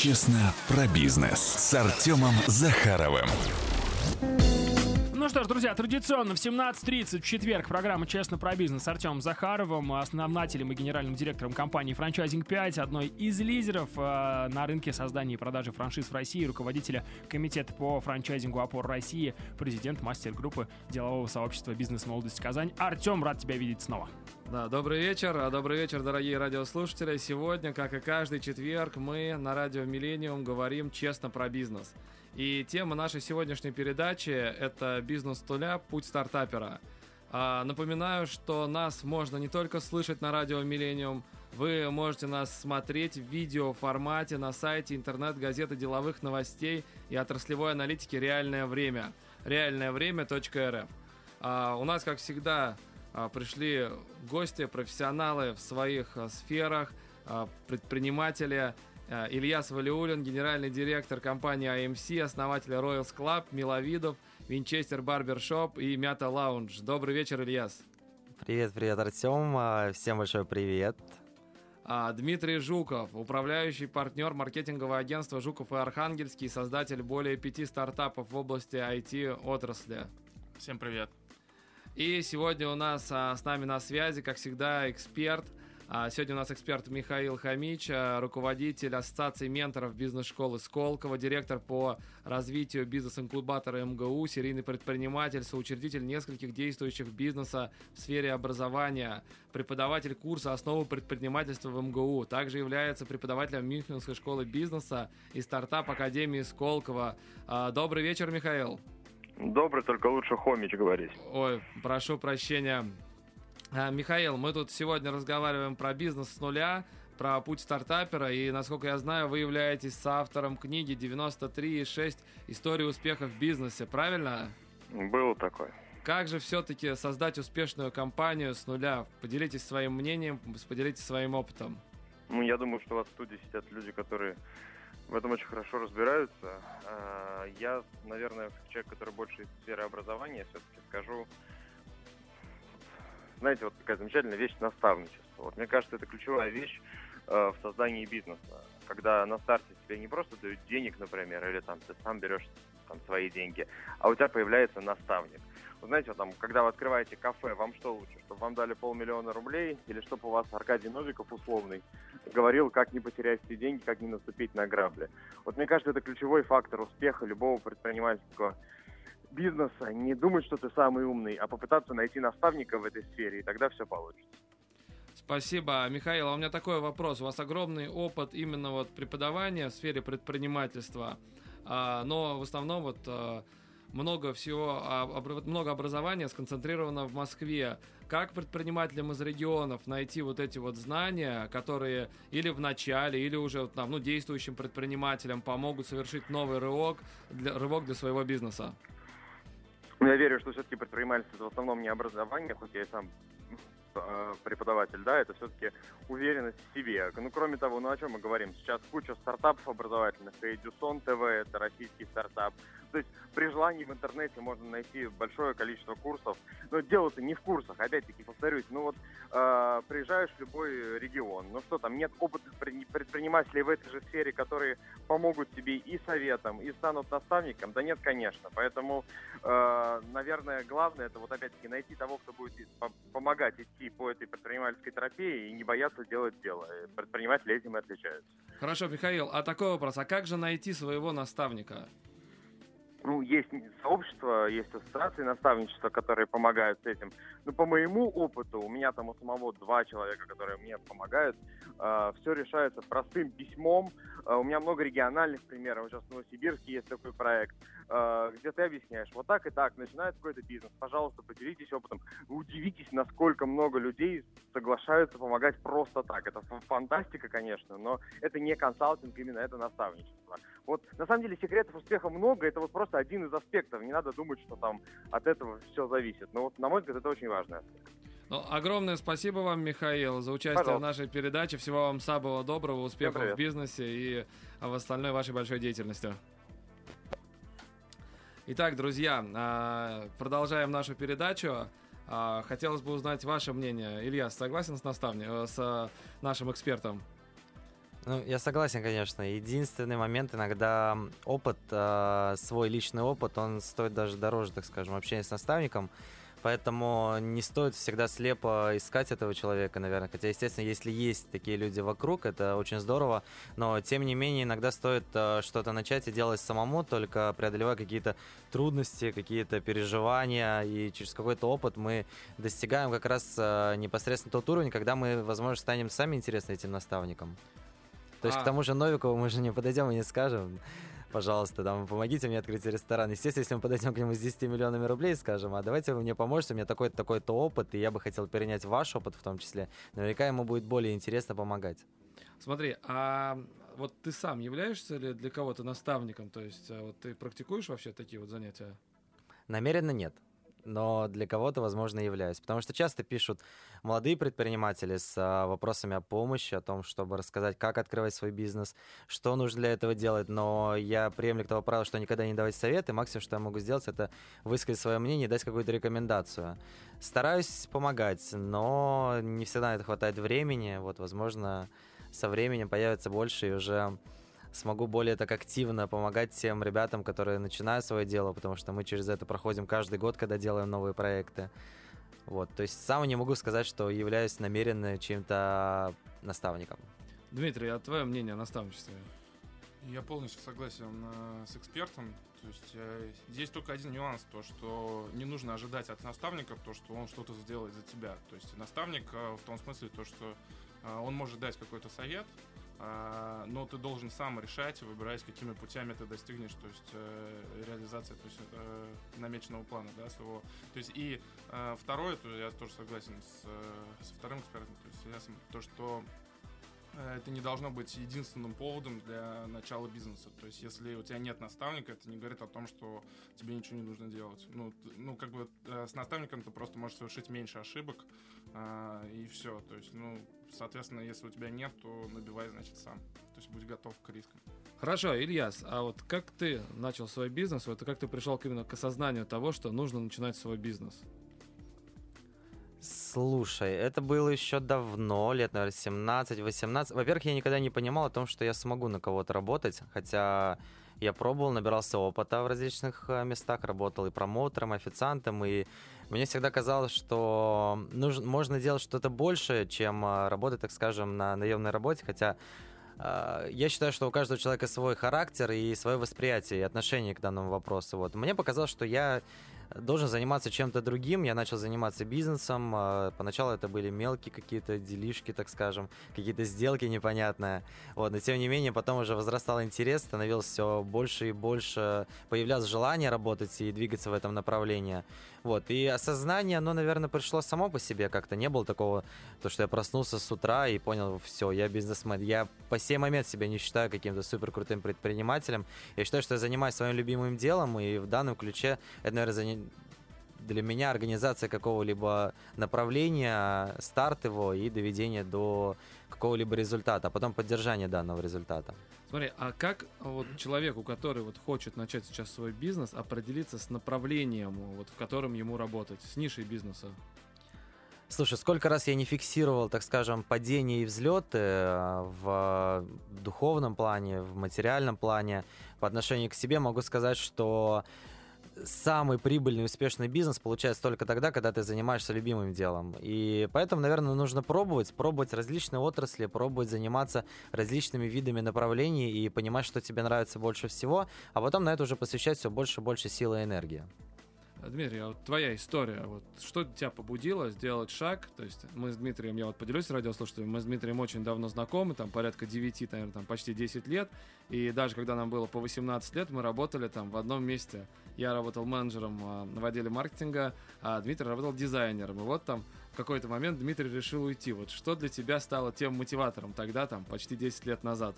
Честно про бизнес с Артемом Захаровым. Ну что ж, друзья, традиционно в 17.30 в четверг программа «Честно про бизнес» с Артемом Захаровым, основателем и генеральным директором компании «Франчайзинг 5», одной из лидеров э, на рынке создания и продажи франшиз в России, руководителя комитета по франчайзингу «Опор России», президент мастер-группы делового сообщества «Бизнес Молодость Казань». Артем, рад тебя видеть снова. Да, добрый вечер, а добрый вечер, дорогие радиослушатели. Сегодня, как и каждый четверг, мы на радио «Миллениум» говорим честно про бизнес – и тема нашей сегодняшней передачи – это «Бизнес с нуля. Путь стартапера». А, напоминаю, что нас можно не только слышать на радио «Миллениум», вы можете нас смотреть в видео формате на сайте интернет-газеты деловых новостей и отраслевой аналитики «Реальное время» реальное время.рф. А, у нас, как всегда, пришли гости, профессионалы в своих а, сферах, а, предприниматели – Ильяс Валиулин, генеральный директор компании AMC, основатель Royals Club, Миловидов, Винчестер Барбершоп и Мята Лаунж. Добрый вечер, Ильяс. Привет, привет, Артем. А, всем большой привет. А, Дмитрий Жуков, управляющий партнер маркетингового агентства Жуков и Архангельский, создатель более пяти стартапов в области IT-отрасли. Всем привет. И сегодня у нас а, с нами на связи, как всегда, эксперт – а сегодня у нас эксперт Михаил Хамич, а, руководитель Ассоциации менторов бизнес-школы Сколково, директор по развитию бизнес-инкубатора МГУ, серийный предприниматель, соучредитель нескольких действующих бизнеса в сфере образования, преподаватель курса «Основы предпринимательства в МГУ». Также является преподавателем Мюнхенской школы бизнеса и стартап Академии Сколково. А, добрый вечер, Михаил. Добрый, только лучше Хомич говорить. Ой, прошу прощения. А, Михаил, мы тут сегодня разговариваем про бизнес с нуля, про путь стартапера, и, насколько я знаю, вы являетесь соавтором книги «93,6. История успеха в бизнесе», правильно? Было такое. Как же все-таки создать успешную компанию с нуля? Поделитесь своим мнением, поделитесь своим опытом. Ну, я думаю, что у вас в студии сидят люди, которые в этом очень хорошо разбираются. А, я, наверное, человек, который больше из сферы образования, все-таки скажу, знаете, вот такая замечательная вещь наставничество. Вот мне кажется, это ключевая вещь э, в создании бизнеса. Когда на старте тебе не просто дают денег, например, или там ты сам берешь там свои деньги, а у тебя появляется наставник. Вы знаете, там, когда вы открываете кафе, вам что лучше? Чтобы вам дали полмиллиона рублей или чтобы у вас Аркадий Новиков условный говорил, как не потерять все деньги, как не наступить на грабли. Вот мне кажется, это ключевой фактор успеха любого предпринимательского бизнеса, не думать, что ты самый умный, а попытаться найти наставника в этой сфере, и тогда все получится. Спасибо. Михаил, а у меня такой вопрос. У вас огромный опыт именно вот преподавания в сфере предпринимательства, а, но в основном вот а, много всего, много образования сконцентрировано в Москве. Как предпринимателям из регионов найти вот эти вот знания, которые или в начале, или уже там, ну, действующим предпринимателям помогут совершить новый рывок для, рывок для своего бизнеса? Я верю, что все-таки предпринимательство в основном не образование, хоть я и сам преподаватель, да, это все-таки уверенность в себе. Ну, кроме того, ну о чем мы говорим? Сейчас куча стартапов образовательных, и Дюсон ТВ, это российский стартап, то есть при желании в интернете можно найти большое количество курсов. Но дело-то не в курсах, опять-таки повторюсь. Ну вот э, приезжаешь в любой регион, ну что там, нет опытных предпринимателей в этой же сфере, которые помогут тебе и советом, и станут наставником? Да нет, конечно. Поэтому, э, наверное, главное это вот опять-таки найти того, кто будет помогать идти по этой предпринимательской тропе и не бояться делать дело. Предприниматели этим и отличаются. Хорошо, Михаил, а такой вопрос. А как же найти своего наставника? Ну, есть сообщества, есть ассоциации наставничества, которые помогают с этим. Но по моему опыту, у меня там у самого два человека, которые мне помогают, э, все решается простым письмом. Э, у меня много региональных примеров. Сейчас в Новосибирске есть такой проект, э, где ты объясняешь, вот так и так, начинается какой-то бизнес, пожалуйста, поделитесь опытом. Вы удивитесь, насколько много людей соглашаются помогать просто так. Это фантастика, конечно, но это не консалтинг, именно это наставничество. Вот на самом деле секретов успеха много, это вот просто один из аспектов. Не надо думать, что там от этого все зависит. Но вот, на мой взгляд, это очень важный аспект. Ну, огромное спасибо вам, Михаил, за участие Пожалуйста. в нашей передаче. Всего вам самого доброго, успехов в бизнесе и в остальной вашей большой деятельности. Итак, друзья, а, продолжаем нашу передачу. А, хотелось бы узнать ваше мнение. Илья, согласен с наставником, э, с нашим экспертом? Ну, я согласен, конечно. Единственный момент, иногда опыт, э, свой личный опыт, он стоит даже дороже, так скажем, общения с наставником. Поэтому не стоит всегда слепо искать этого человека, наверное. Хотя, естественно, если есть такие люди вокруг, это очень здорово. Но, тем не менее, иногда стоит э, что-то начать и делать самому, только преодолевая какие-то трудности, какие-то переживания. И через какой-то опыт мы достигаем как раз э, непосредственно тот уровень, когда мы, возможно, станем сами интересны этим наставникам. То есть А. к тому же Новикову мы же не подойдем и не скажем, пожалуйста, там, помогите мне открыть ресторан. Естественно, если мы подойдем к нему с 10 миллионами рублей скажем, а давайте вы мне поможете, у меня такой-то, такой-то опыт, и я бы хотел перенять ваш опыт в том числе, наверняка ему будет более интересно помогать. Смотри, а вот ты сам являешься ли для кого-то наставником? То есть а вот ты практикуешь вообще такие вот занятия? Намеренно нет. Но для кого-то, возможно, являюсь. Потому что часто пишут молодые предприниматели с а, вопросами о помощи, о том, чтобы рассказать, как открывать свой бизнес, что нужно для этого делать. Но я приемлю к того правила, что никогда не давать советы. Максимум, что я могу сделать, это высказать свое мнение и дать какую-то рекомендацию. Стараюсь помогать, но не всегда на это хватает времени. Вот, возможно, со временем появится больше и уже смогу более так активно помогать тем ребятам, которые начинают свое дело, потому что мы через это проходим каждый год, когда делаем новые проекты. Вот, то есть сам не могу сказать, что являюсь намеренно чьим-то наставником. Дмитрий, а твое мнение о наставничестве? Я полностью согласен э, с экспертом. То есть э, здесь только один нюанс, то что не нужно ожидать от наставника то, что он что-то сделает за тебя. То есть наставник э, в том смысле то, что э, он может дать какой-то совет, но ты должен сам решать, выбирать, какими путями ты достигнешь, то есть э, реализация то есть, э, намеченного плана, да, своего. То есть и э, второе, то я тоже согласен с, со вторым экспертом, то есть я то, что это не должно быть единственным поводом для начала бизнеса. То есть, если у тебя нет наставника, это не говорит о том, что тебе ничего не нужно делать. Ну, ну как бы э, с наставником ты просто можешь совершить меньше ошибок, а, и все. То есть, ну, соответственно, если у тебя нет, то набивай, значит, сам. То есть, будь готов к рискам. Хорошо, Ильяс, а вот как ты начал свой бизнес, вот как ты пришел именно к осознанию того, что нужно начинать свой бизнес? Слушай, это было еще давно, лет, наверное, 17-18. Во-первых, я никогда не понимал о том, что я смогу на кого-то работать, хотя я пробовал, набирался опыта в различных э, местах, работал и промоутером, и официантом, и мне всегда казалось, что нужно, можно делать что-то большее, чем э, работать, так скажем, на наемной работе, хотя э, я считаю, что у каждого человека свой характер и свое восприятие и отношение к данному вопросу. Вот. Мне показалось, что я должен заниматься чем-то другим. Я начал заниматься бизнесом. А, Поначалу это были мелкие какие-то делишки, так скажем, какие-то сделки непонятные. Вот, но тем не менее, потом уже возрастал интерес, становилось все больше и больше, появлялось желание работать и двигаться в этом направлении. Вот, и осознание, оно, наверное, пришло само по себе как-то. Не было такого, то, что я проснулся с утра и понял, все, я бизнесмен. Я по сей момент себя не считаю каким-то супер крутым предпринимателем. Я считаю, что я занимаюсь своим любимым делом, и в данном ключе это, наверное, для меня организация какого-либо направления, старт его и доведение до какого-либо результата, а потом поддержание данного результата. Смотри, а как вот человеку, который вот хочет начать сейчас свой бизнес, определиться с направлением, вот в котором ему работать, с нишей бизнеса? Слушай, сколько раз я не фиксировал, так скажем, падения и взлеты э, в духовном плане, в материальном плане по отношению к себе, могу сказать, что самый прибыльный успешный бизнес получается только тогда, когда ты занимаешься любимым делом. И поэтому, наверное, нужно пробовать, пробовать различные отрасли, пробовать заниматься различными видами направлений и понимать, что тебе нравится больше всего, а потом на это уже посвящать все больше и больше силы и энергии. Дмитрий, а вот твоя история, вот что тебя побудило сделать шаг? То есть мы с Дмитрием, я вот поделюсь радиослушателями, мы с Дмитрием очень давно знакомы, там порядка 9, наверное, там почти 10 лет, и даже когда нам было по 18 лет, мы работали там в одном месте. Я работал менеджером а, в отделе маркетинга, а Дмитрий работал дизайнером. И вот там в какой-то момент Дмитрий решил уйти. Вот что для тебя стало тем мотиватором тогда, там, почти 10 лет назад?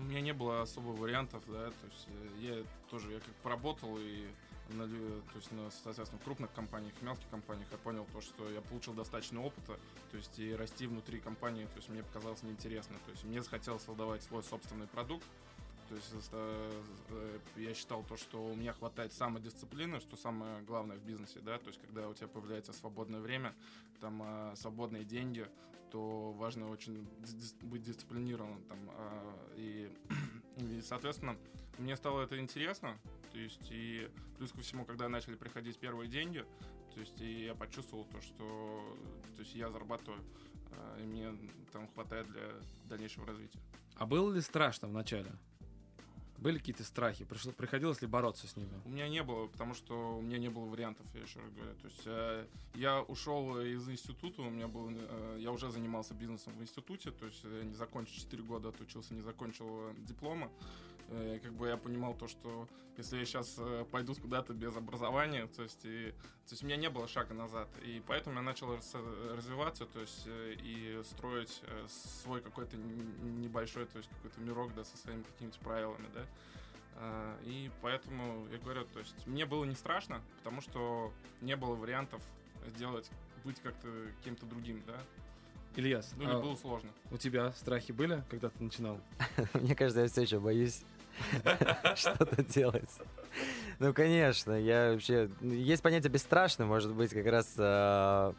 У меня не было особо вариантов, да, то есть э, я тоже, я как поработал и на, то есть, на, соответственно, крупных компаниях, в мелких компаниях я понял то, что я получил достаточно опыта, то есть и расти внутри компании, то есть мне показалось неинтересно, то есть мне захотелось создавать свой собственный продукт, То есть э, я считал то, что у меня хватает самодисциплины, что самое главное в бизнесе, да, то есть когда у тебя появляется свободное время, там э, свободные деньги, то важно очень быть дисциплинированным там и, и соответственно мне стало это интересно, то есть и плюс ко всему, когда начали приходить первые деньги, то есть и я почувствовал то, что то есть я зарабатываю, и мне там хватает для дальнейшего развития. А было ли страшно в начале? Были какие-то страхи? Пришло, приходилось ли бороться с ними? У меня не было, потому что у меня не было вариантов, я еще раз говорю. То есть э, я ушел из института, у меня был, э, я уже занимался бизнесом в институте, то есть я не закончил 4 года, отучился, не закончил э, диплома. Э, как бы я понимал то, что если я сейчас э, пойду куда-то без образования, то есть, и, то есть у меня не было шага назад. И поэтому я начал развиваться, то есть э, и строить свой какой-то небольшой, то есть какой-то мирок, да, со своими какими-то правилами, да. И поэтому я говорю, то есть мне было не страшно, потому что не было вариантов сделать, быть как-то кем-то другим, да. Ильяс, ну, не а было сложно. У тебя страхи были, когда ты начинал? Мне кажется, я все еще боюсь что-то делать. Ну, конечно, я вообще... Есть понятие бесстрашный, может быть, как раз а,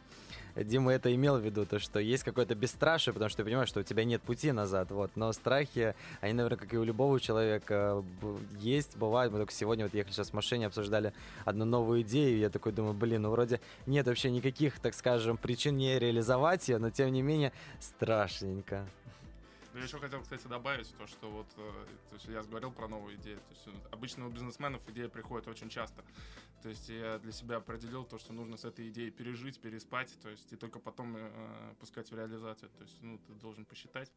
Дима это имел в виду, то, что есть какое-то бесстрашие, потому что ты понимаешь, что у тебя нет пути назад, вот. Но страхи, они, наверное, как и у любого человека, есть, бывают. Мы только сегодня вот ехали сейчас в машине, обсуждали одну новую идею, и я такой думаю, блин, ну вроде нет вообще никаких, так скажем, причин не реализовать ее, но тем не менее страшненько. Ну, я еще хотел, кстати, добавить то, что вот, э, то есть я говорил про новую идею. То есть э, обычно у бизнесменов идея приходит очень часто. То есть я для себя определил то, что нужно с этой идеей пережить, переспать, то есть и только потом э, пускать в реализацию. То есть, ну, ты должен посчитать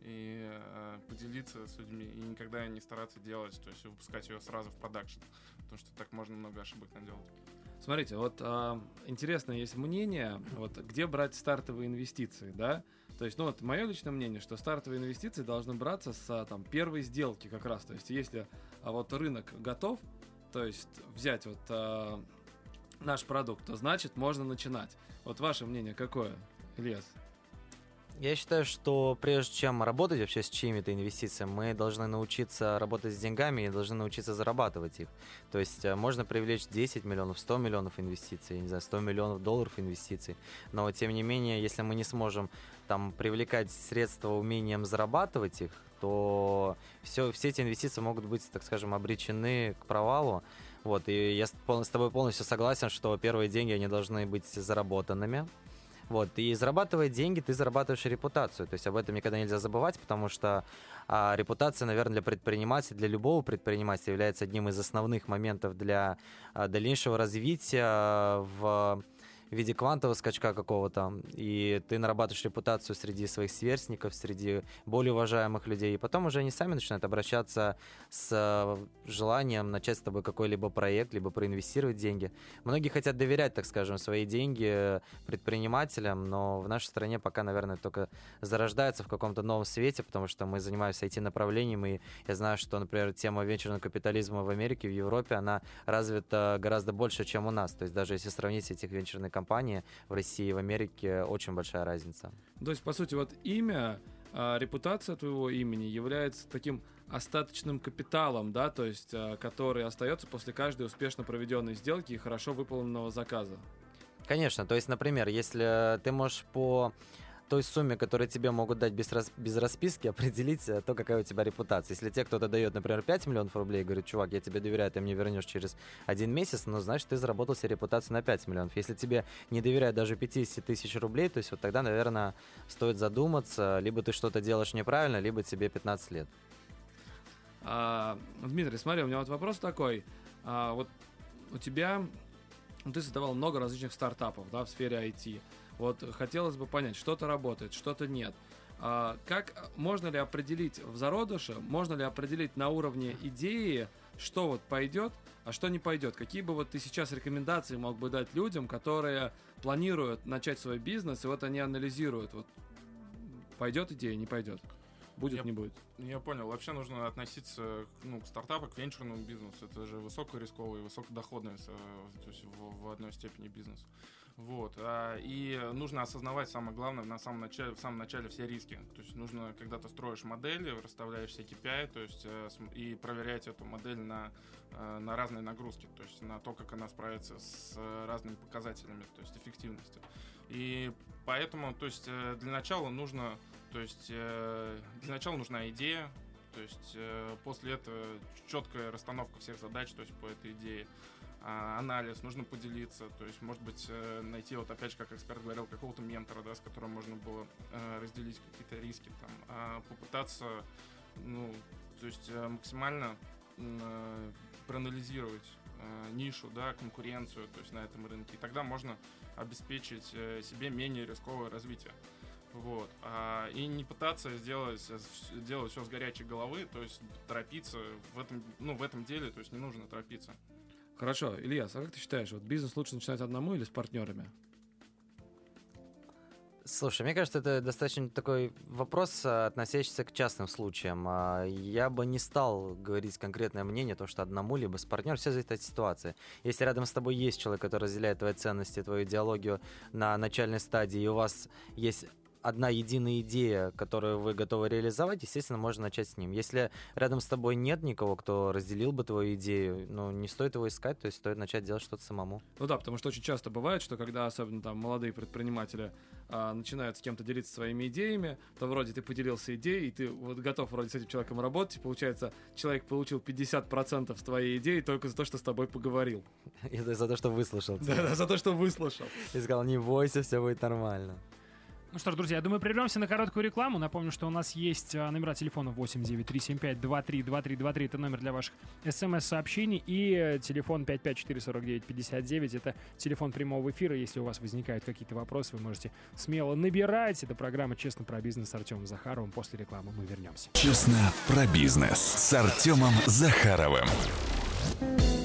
и э, поделиться с людьми и никогда не стараться делать, то есть выпускать ее сразу в продакшн, потому что так можно много ошибок наделать. Смотрите, вот э, интересное есть мнение, вот где брать стартовые инвестиции, да? То есть, ну вот мое личное мнение, что стартовые инвестиции должны браться с там первой сделки как раз. То есть, если а вот рынок готов, то есть взять вот а, наш продукт, то значит можно начинать. Вот ваше мнение какое, Ильяс? Я считаю, что прежде чем работать вообще с чьими-то инвестициями, мы должны научиться работать с деньгами и должны научиться зарабатывать их. То есть э, можно привлечь 10 миллионов, 100 миллионов инвестиций, не знаю, 100 миллионов долларов инвестиций, но тем не менее, если мы не сможем там привлекать средства умением зарабатывать их, то все, все эти инвестиции могут быть, так скажем, обречены к провалу. Вот, и я с тобой полностью согласен, что первые деньги, они должны быть заработанными. Вот, и зарабатывая деньги, ты зарабатываешь репутацию. То есть об этом никогда нельзя забывать, потому что а, репутация, наверное, для предпринимателя, для любого предпринимателя является одним из основных моментов для а, дальнейшего развития в в виде квантового скачка какого-то, и ты нарабатываешь репутацию среди своих сверстников, среди более уважаемых людей, и потом уже они сами начинают обращаться с э, желанием начать с тобой какой-либо проект, либо проинвестировать деньги. Многие хотят доверять, так скажем, свои деньги предпринимателям, но в нашей стране пока, наверное, только зарождается в каком-то новом свете, потому что мы занимаемся IT-направлением, и я знаю, что, например, тема венчурного капитализма в Америке, в Европе, она развита гораздо больше, чем у нас. То есть даже если сравнить этих венчурных компании в России и в Америке очень большая разница. То есть, по сути, вот имя, а, репутация твоего имени является таким остаточным капиталом, да, то есть, а, который остается после каждой успешно проведенной сделки и хорошо выполненного заказа. Конечно, то есть, например, если ты можешь по той сумме, которую тебе могут дать без, рас, без расписки, определить э, то, какая у тебя репутация. Если тебе кто-то дает, например, 5 миллионов рублей, говорит, чувак, я тебе доверяю, ты мне вернешь через один месяц, ну, значит, ты заработал себе репутацию на 5 миллионов. Если тебе не доверяют даже 50 тысяч рублей, то есть вот тогда, наверное, стоит задуматься, либо ты что-то делаешь неправильно, либо тебе 15 лет. А, Дмитрий, смотри, у меня вот вопрос такой. А, вот у тебя, ну, ты создавал много различных стартапов, да, в сфере IT. Вот хотелось бы понять, что-то работает, что-то нет. А, как можно ли определить в зародыше, можно ли определить на уровне идеи, что вот пойдет, а что не пойдет? Какие бы вот ты сейчас рекомендации мог бы дать людям, которые планируют начать свой бизнес, и вот они анализируют, вот пойдет идея, не пойдет? Будет, Я- не будет. Я понял. Вообще нужно относиться ну, к стартапу, к венчурному бизнесу. Это же высокорисковый, высокодоходный э, то есть в, в одной степени бизнес. Вот. а, И нужно осознавать самое главное на самом начале, в самом начале все риски. То есть нужно, когда ты строишь модели, расставляешь все KPI, то есть э, и проверять эту модель на, э, на разные нагрузки, то есть на то, как она справится с разными показателями, то есть эффективности. И поэтому, то есть для начала нужно, то есть э, для начала нужна идея, то есть э, после этого четкая расстановка всех задач, то есть по этой идее, а, анализ, нужно поделиться, то есть, может быть, э, найти, вот опять же, как эксперт говорил, какого-то ментора, да, с которым можно было э, разделить какие-то риски, там, а попытаться, ну, то есть э, максимально э, проанализировать э, нишу, да, конкуренцию, то есть на этом рынке, и тогда можно обеспечить э, себе менее рисковое развитие. Вот. А, и не пытаться сделать, э, делать все с горячей головы, то есть торопиться в этом, ну, в этом деле, то есть не нужно торопиться. Хорошо, Ильяс, а как ты считаешь, вот бизнес лучше начинать одному или с партнерами? Слушай, мне кажется, это достаточно такой вопрос, а, относящийся к частным случаям. А, Я бы не стал говорить конкретное мнение, то, что одному либо с партнером, все зависит от ситуации. Если рядом с тобой есть человек, который разделяет твои ценности, твою идеологию на начальной стадии, и у вас есть одна единая идея, которую вы готовы реализовать, естественно, можно начать с ним. Если рядом с тобой нет никого, кто разделил бы твою идею, ну, не стоит его искать, то есть стоит начать делать что-то самому. Ну да, потому что очень часто бывает, что когда особенно там молодые предприниматели а, начинают с кем-то делиться своими идеями, то вроде ты поделился идеей, и ты вот готов вроде с этим человеком работать, и получается, человек получил 50% с твоей идеи только за то, что с тобой поговорил. Это за то, что выслушал. Да, за то, что выслушал. И сказал, не бойся, все будет нормально. Ну что ж, друзья, я думаю, прервемся на короткую рекламу. Напомню, что у нас есть а, номера телефона 89375-232323. Это номер для ваших смс-сообщений. И э, телефон 5544959. Это телефон прямого эфира. Если у вас возникают какие-то вопросы, вы можете смело набирать. Это программа «Честно про бизнес» с Артемом Захаровым. После рекламы мы вернемся. Честно про бизнес с Артемом Захаровым.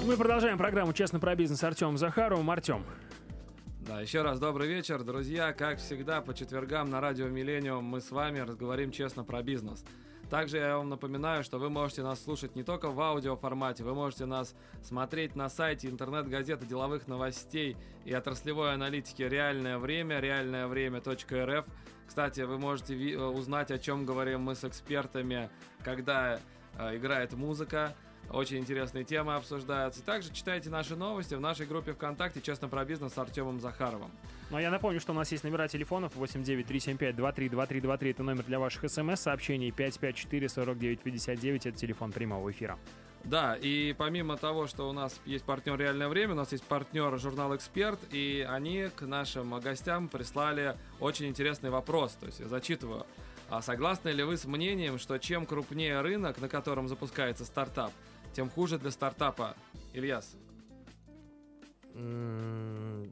Мы продолжаем программу «Честно про бизнес» с Артемом Захаровым. Артем, Да, еще раз добрый вечер, друзья. Как всегда, по четвергам на радио Миллениум мы с вами разговорим честно про бизнес. Также я вам напоминаю, что вы можете нас слушать не только в аудиоформате, вы можете нас смотреть на сайте интернет-газеты деловых новостей и отраслевой аналитики «Реальное время», реальное время.рф. Кстати, вы можете э, узнать, о чем говорим мы с экспертами, когда э, играет музыка. Очень интересные темы обсуждаются. Также читайте наши новости в нашей группе ВКонтакте «Честно про бизнес» с Артемом Захаровым. Ну а я напомню, что у нас есть номера телефонов 89375-232323. Это номер для ваших смс-сообщений. 554-4959. Это телефон прямого эфира. Да, и помимо того, что у нас есть партнер «Реальное время», у нас есть партнер журнал «Эксперт», и они к нашим гостям прислали очень интересный вопрос. То есть я зачитываю. А согласны ли вы с мнением, что чем крупнее рынок, на котором запускается стартап, тем хуже для стартапа? Ильяс. В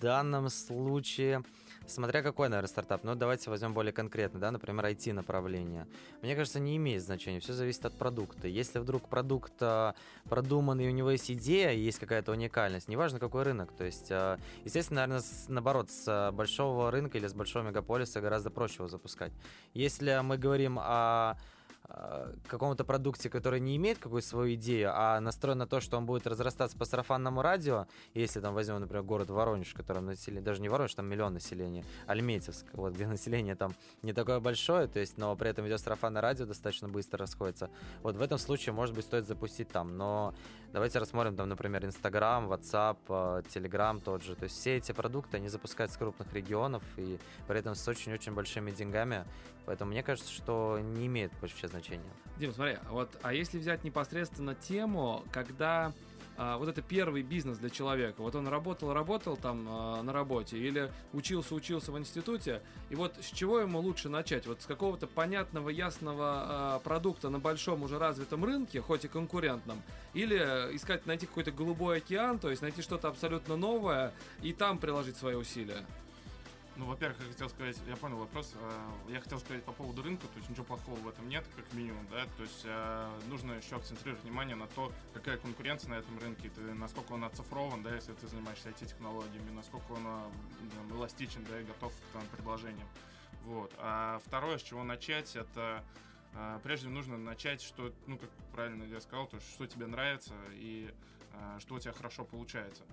данном случае, смотря какой, наверное, стартап, но давайте возьмем более конкретно, да, например, IT-направление. Мне кажется, не имеет значения, все зависит от продукта. Если вдруг продукт а, продуманный, у него есть идея, есть какая-то уникальность, неважно какой рынок, то есть, а, естественно, наверное, наоборот, с а, большого рынка или с большого мегаполиса гораздо проще его запускать. Если мы говорим о а, каком-то продукте, который не имеет какую-то свою идею, а настроен на то, что он будет разрастаться по сарафанному радио, если там возьмем, например, город Воронеж, в котором население, даже не Воронеж, там миллион населения, Альметьевск, вот, где население там не такое большое, то есть, но при этом идет сарафанное радио, достаточно быстро расходится. Вот в этом случае, может быть, стоит запустить там, но давайте рассмотрим там, например, Инстаграм, WhatsApp, э, Telegram тот же, то есть все эти продукты, они запускаются с крупных регионов и при этом с очень-очень большими деньгами, поэтому мне кажется, что не имеет вообще значения. Дим, смотри, вот, а если взять непосредственно тему, когда а, вот это первый бизнес для человека, вот он работал, работал там а, на работе или учился, учился в институте, и вот с чего ему лучше начать? Вот с какого-то понятного, ясного а, продукта на большом уже развитом рынке, хоть и конкурентном, или искать, найти какой-то голубой океан, то есть найти что-то абсолютно новое и там приложить свои усилия? Ну, во-первых, я хотел сказать, я понял вопрос. э, Я хотел сказать по поводу рынка, то есть ничего плохого в этом нет, как минимум, да. То есть э, нужно еще акцентрировать внимание на то, какая конкуренция на этом рынке, ты- насколько он оцифрован, да, если ты занимаешься IT-технологиями, насколько он там, эластичен, да, и готов к там, предложениям. Вот. А второе, с чего начать, это а, прежде нужно начать, что, ну, как правильно я сказал, то, что тебе нравится и а, что у тебя хорошо получается.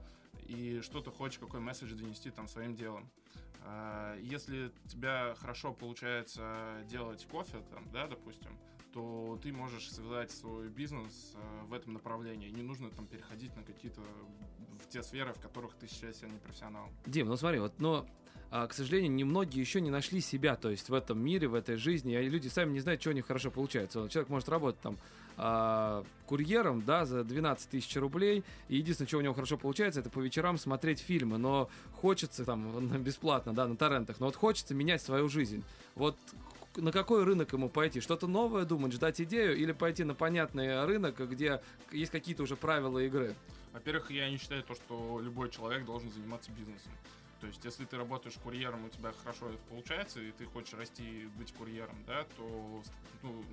И что ты хочешь, какой месседж донести там своим делом. А, если у тебя хорошо получается делать кофе, там, да, допустим, то ты можешь связать свой бизнес а, в этом направлении. Не нужно там переходить на какие-то в те сферы, в которых ты сейчас не профессионал. Дим, ну смотри, вот, но к сожалению, немногие еще не нашли себя, то есть в этом мире, в этой жизни, и люди сами не знают, что у них хорошо получается. Человек может работать там а, курьером, да, за 12 тысяч рублей, и единственное, что у него хорошо получается, это по вечерам смотреть фильмы, но хочется там бесплатно, да, на торрентах, но вот хочется менять свою жизнь. Вот на какой рынок ему пойти? Что-то новое думать, ждать идею или пойти на понятный рынок, где есть какие-то уже правила игры? Во-первых, я не считаю то, что любой человек должен заниматься бизнесом. То есть, если ты работаешь курьером, у тебя хорошо это получается, и ты хочешь расти быть курьером, да, то ну,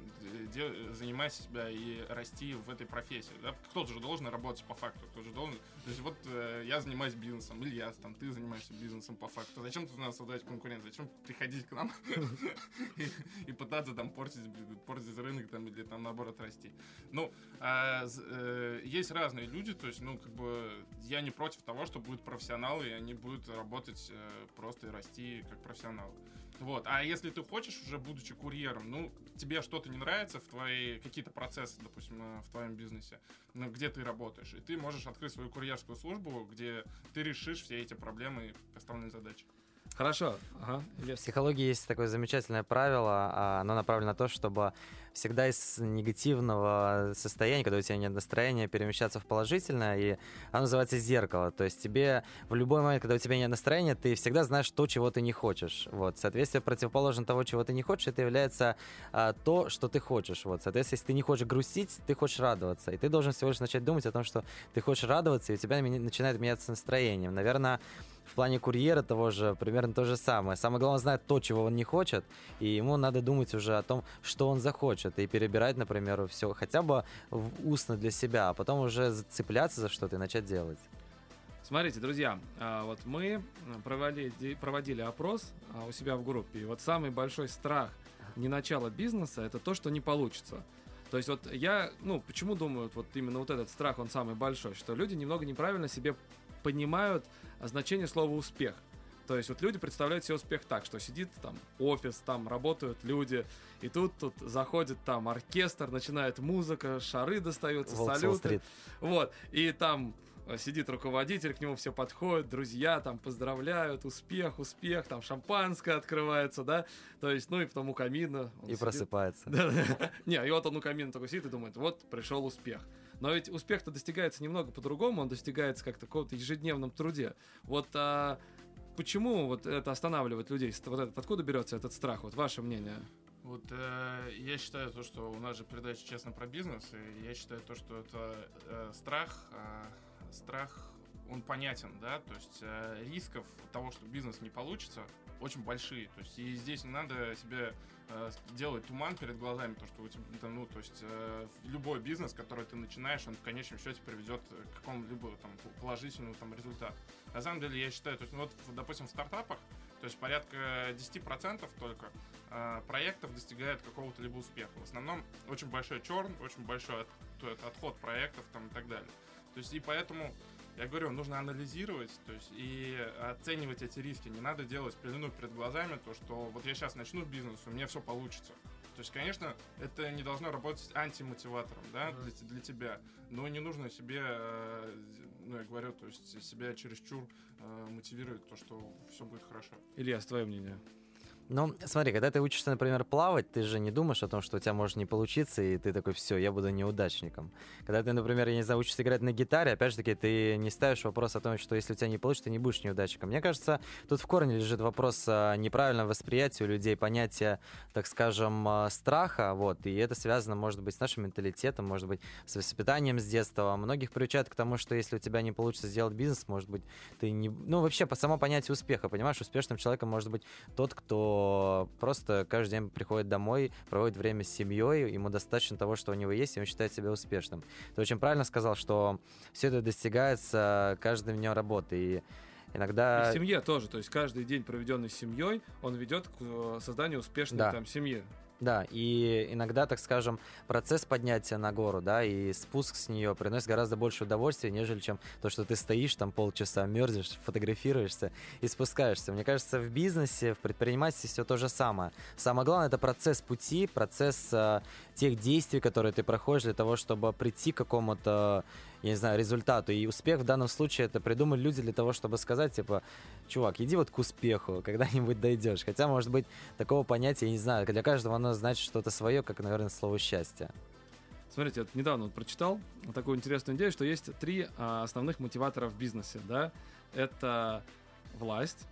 де, занимайся себя и расти в этой профессии. Да? Кто-то же должен работать по факту, кто же должен. То есть, вот э, я занимаюсь бизнесом, Илья, там, ты занимаешься бизнесом по факту. Зачем тут надо создать конкуренцию? Зачем приходить к нам и пытаться там портить, портить рынок там или там наоборот расти? Ну, а, э, есть разные люди, то есть, ну, как бы я не против того, что будут профессионалы, и они будут работать работать э, просто и расти как профессионал. Вот. А если ты хочешь, уже будучи курьером, ну, тебе что-то не нравится в твои какие-то процессы, допустим, э, в твоем бизнесе, ну, где ты работаешь, и ты можешь открыть свою курьерскую службу, где ты решишь все эти проблемы и поставленные задачи. Хорошо. Ага. В психологии есть такое замечательное правило, а, оно направлено на то, чтобы всегда из негативного состояния, когда у тебя нет настроения, перемещаться в положительное, и оно называется зеркало. То есть тебе в любой момент, когда у тебя нет настроения, ты всегда знаешь то, чего ты не хочешь. Вот. Соответствие противоположно того, чего ты не хочешь, это является а, то, что ты хочешь. Вот. Соответственно, если ты не хочешь грустить, ты хочешь радоваться. И ты должен всего лишь начать думать о том, что ты хочешь радоваться, и у тебя начинает меняться настроение. Наверное, в плане курьера того же примерно то же самое. Самое главное знать то, чего он не хочет, и ему надо думать уже о том, что он захочет, и перебирать, например, все хотя бы устно для себя, а потом уже зацепляться за что-то и начать делать. Смотрите, друзья, а, вот мы проводили, проводили опрос а, у себя в группе, и вот самый большой страх не начала бизнеса это то, что не получится. То есть вот я, ну, почему думаю, вот именно вот этот страх, он самый большой, что люди немного неправильно себе понимают значение слова успех. То есть вот люди представляют себе успех так, что сидит там офис, там работают люди, и тут тут заходит там оркестр, начинает музыка, шары достаются, Волк салюты. Вот, и там э, сидит руководитель, к нему все подходят, друзья там поздравляют, успех, успех, там шампанское открывается, да, то есть, ну и потом у камина. И сидит. просыпается. Не, и вот он у камина такой сидит и думает, вот пришел успех. Но ведь успех-то достигается немного по-другому, он достигается как-то в каком-то ежедневном труде. Вот а, почему вот это останавливает людей? Вот этот, откуда берется этот страх? Вот ваше мнение? Вот э, я считаю то, что у нас же передача честно про бизнес, и я считаю то, что это э, страх, э, страх он понятен, да, то есть э, рисков того, что бизнес не получится, очень большие, то есть и здесь не надо себе Э, делать туман перед глазами, то, что у тебя, ну, то есть э, любой бизнес, который ты начинаешь, он в конечном счете приведет к какому-либо там положительному там результату. На самом деле, я считаю, то есть, ну, вот, допустим, в стартапах, то есть порядка 10% только э, проектов достигает какого-то либо успеха. В основном очень большой черн, очень большой от, отход проектов там и так далее. То есть и поэтому я говорю, нужно анализировать, то есть и оценивать эти риски. Не надо делать пелену перед глазами, то, что вот я сейчас начну бизнес, у меня все получится. То есть, конечно, это не должно работать антимотиватором, да, mm-hmm. для, для тебя. Но не нужно себе, э, ну, я говорю, то есть себя чересчур э, мотивировать, то, что все будет хорошо. Илья, твое мнение? Ну, смотри, когда ты учишься, например, плавать, ты же не думаешь о том, что у тебя может не получиться, и ты такой, все, я буду неудачником. Когда ты, например, я не знаю, учишься играть на гитаре, опять же таки, ты не ставишь вопрос о том, что если у тебя не получится, ты не будешь неудачником. Мне кажется, тут в корне лежит вопрос неправильного восприятия у людей, понятия, так скажем, а, страха, вот, и это связано, может быть, с нашим менталитетом, может быть, с воспитанием с детства. Многих приучают к тому, что если у тебя не получится сделать бизнес, может быть, ты не... Ну, вообще, по само понятие успеха, понимаешь, успешным человеком может быть тот, кто просто каждый день приходит домой, проводит время с семьей, ему достаточно того, что у него есть, и он считает себя успешным. Ты очень правильно сказал, что все это достигается каждым днем работы. И Иногда... И в семье тоже, то есть каждый день, проведенный с семьей, он ведет к э, созданию успешной Да. там семьи. Да, и иногда, так скажем, процесс поднятия на гору, да, и спуск с нее приносит гораздо больше удовольствия, нежели чем то, что ты стоишь там полчаса, мерзнешь, фотографируешься и спускаешься. Мне кажется, в бизнесе, в предпринимательстве все то же самое. Самое главное это процесс пути, процесс э, тех действий, которые ты проходишь для того, чтобы прийти к какому-то, я не знаю, результату. И успех в данном случае это придумали люди для того, чтобы сказать, типа, чувак, иди вот к успеху, когда-нибудь дойдешь. Хотя, может быть, такого понятия, я не знаю, для каждого оно значит что-то свое, как, наверное, слово счастье. Смотрите, я недавно вот прочитал вот такую интересную идею, что есть три а, основных мотиватора в бизнесе, да? Это власть,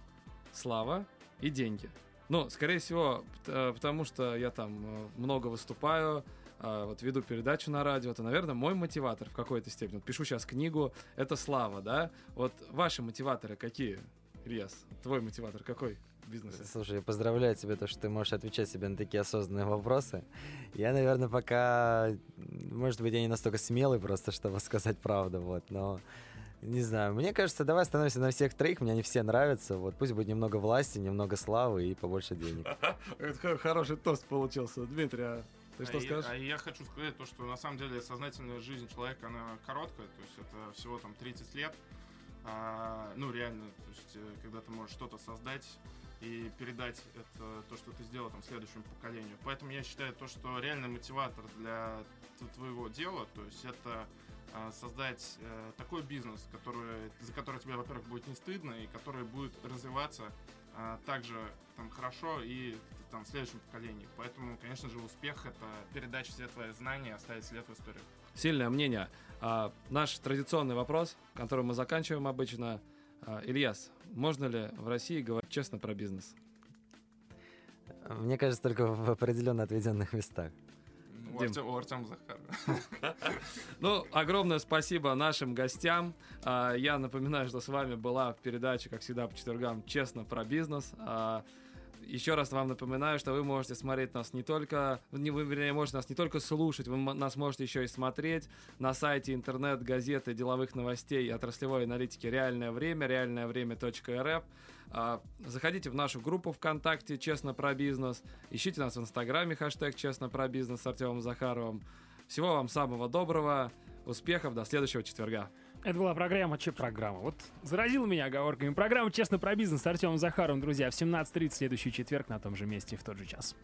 слава и деньги. Ну, скорее всего, э, потому что я там э, много выступаю, а, вот веду передачу на радио, это, наверное, мой мотиватор в какой-то степени. Вот пишу сейчас книгу, это слава, да? Вот ваши мотиваторы какие, Ильяс? Твой мотиватор какой бизнесе? Слушай, я поздравляю тебя, то, что ты можешь отвечать себе на такие осознанные вопросы. Я, наверное, пока, может быть, я не настолько смелый просто, чтобы сказать правду, вот, но не знаю, мне кажется, давай остановимся на всех троих, мне они все нравятся, вот, пусть будет немного власти, немного славы и побольше денег. Это хо- хороший тост получился. Дмитрий, а ты что а, я- скажешь? а я хочу сказать то, что на самом деле сознательная жизнь человека, она короткая, то есть это всего там 30 лет. А, ну, реально, то есть, э, когда ты можешь что-то создать и передать это, то, что ты сделал там следующему поколению. Поэтому я считаю то, что реальный мотиватор для твоего дела, то есть это а, создать э, такой бизнес, который, за который тебе, во-первых, будет не стыдно, и который будет развиваться а, также там хорошо и там в следующем поколении. Поэтому, конечно же, успех это передать все твои знания, оставить след в истории. Сильное мнение. А, наш традиционный вопрос, которым мы заканчиваем обычно. А, Ильяс, можно ли в России говорить честно про бизнес? Мне кажется, только в определенно отведенных местах. У, Дим. Артем, у Артема Захарова. Ну, огромное спасибо нашим гостям. А, Я напоминаю, что с вами была передача, как всегда, по четвергам «Честно про бизнес». Еще раз вам напоминаю, что вы можете смотреть нас не только, не, вы, вернее, можете нас не только слушать, вы нас можете еще и смотреть на сайте интернет-газеты деловых новостей отраслевой аналитики «Реальное время», реальное время.рф. А, Заходите в нашу группу ВКонтакте «Честно про бизнес», ищите нас в Инстаграме, хэштег «Честно про бизнес» с Артемом Захаровым. Всего вам самого доброго, успехов, до следующего четверга. Это была программа «Че программа?». Вот заразила меня оговорками. Программа «Честно про бизнес» с Артемом Захаровым, друзья, в 17.30 следующий четверг на том же месте в тот же час.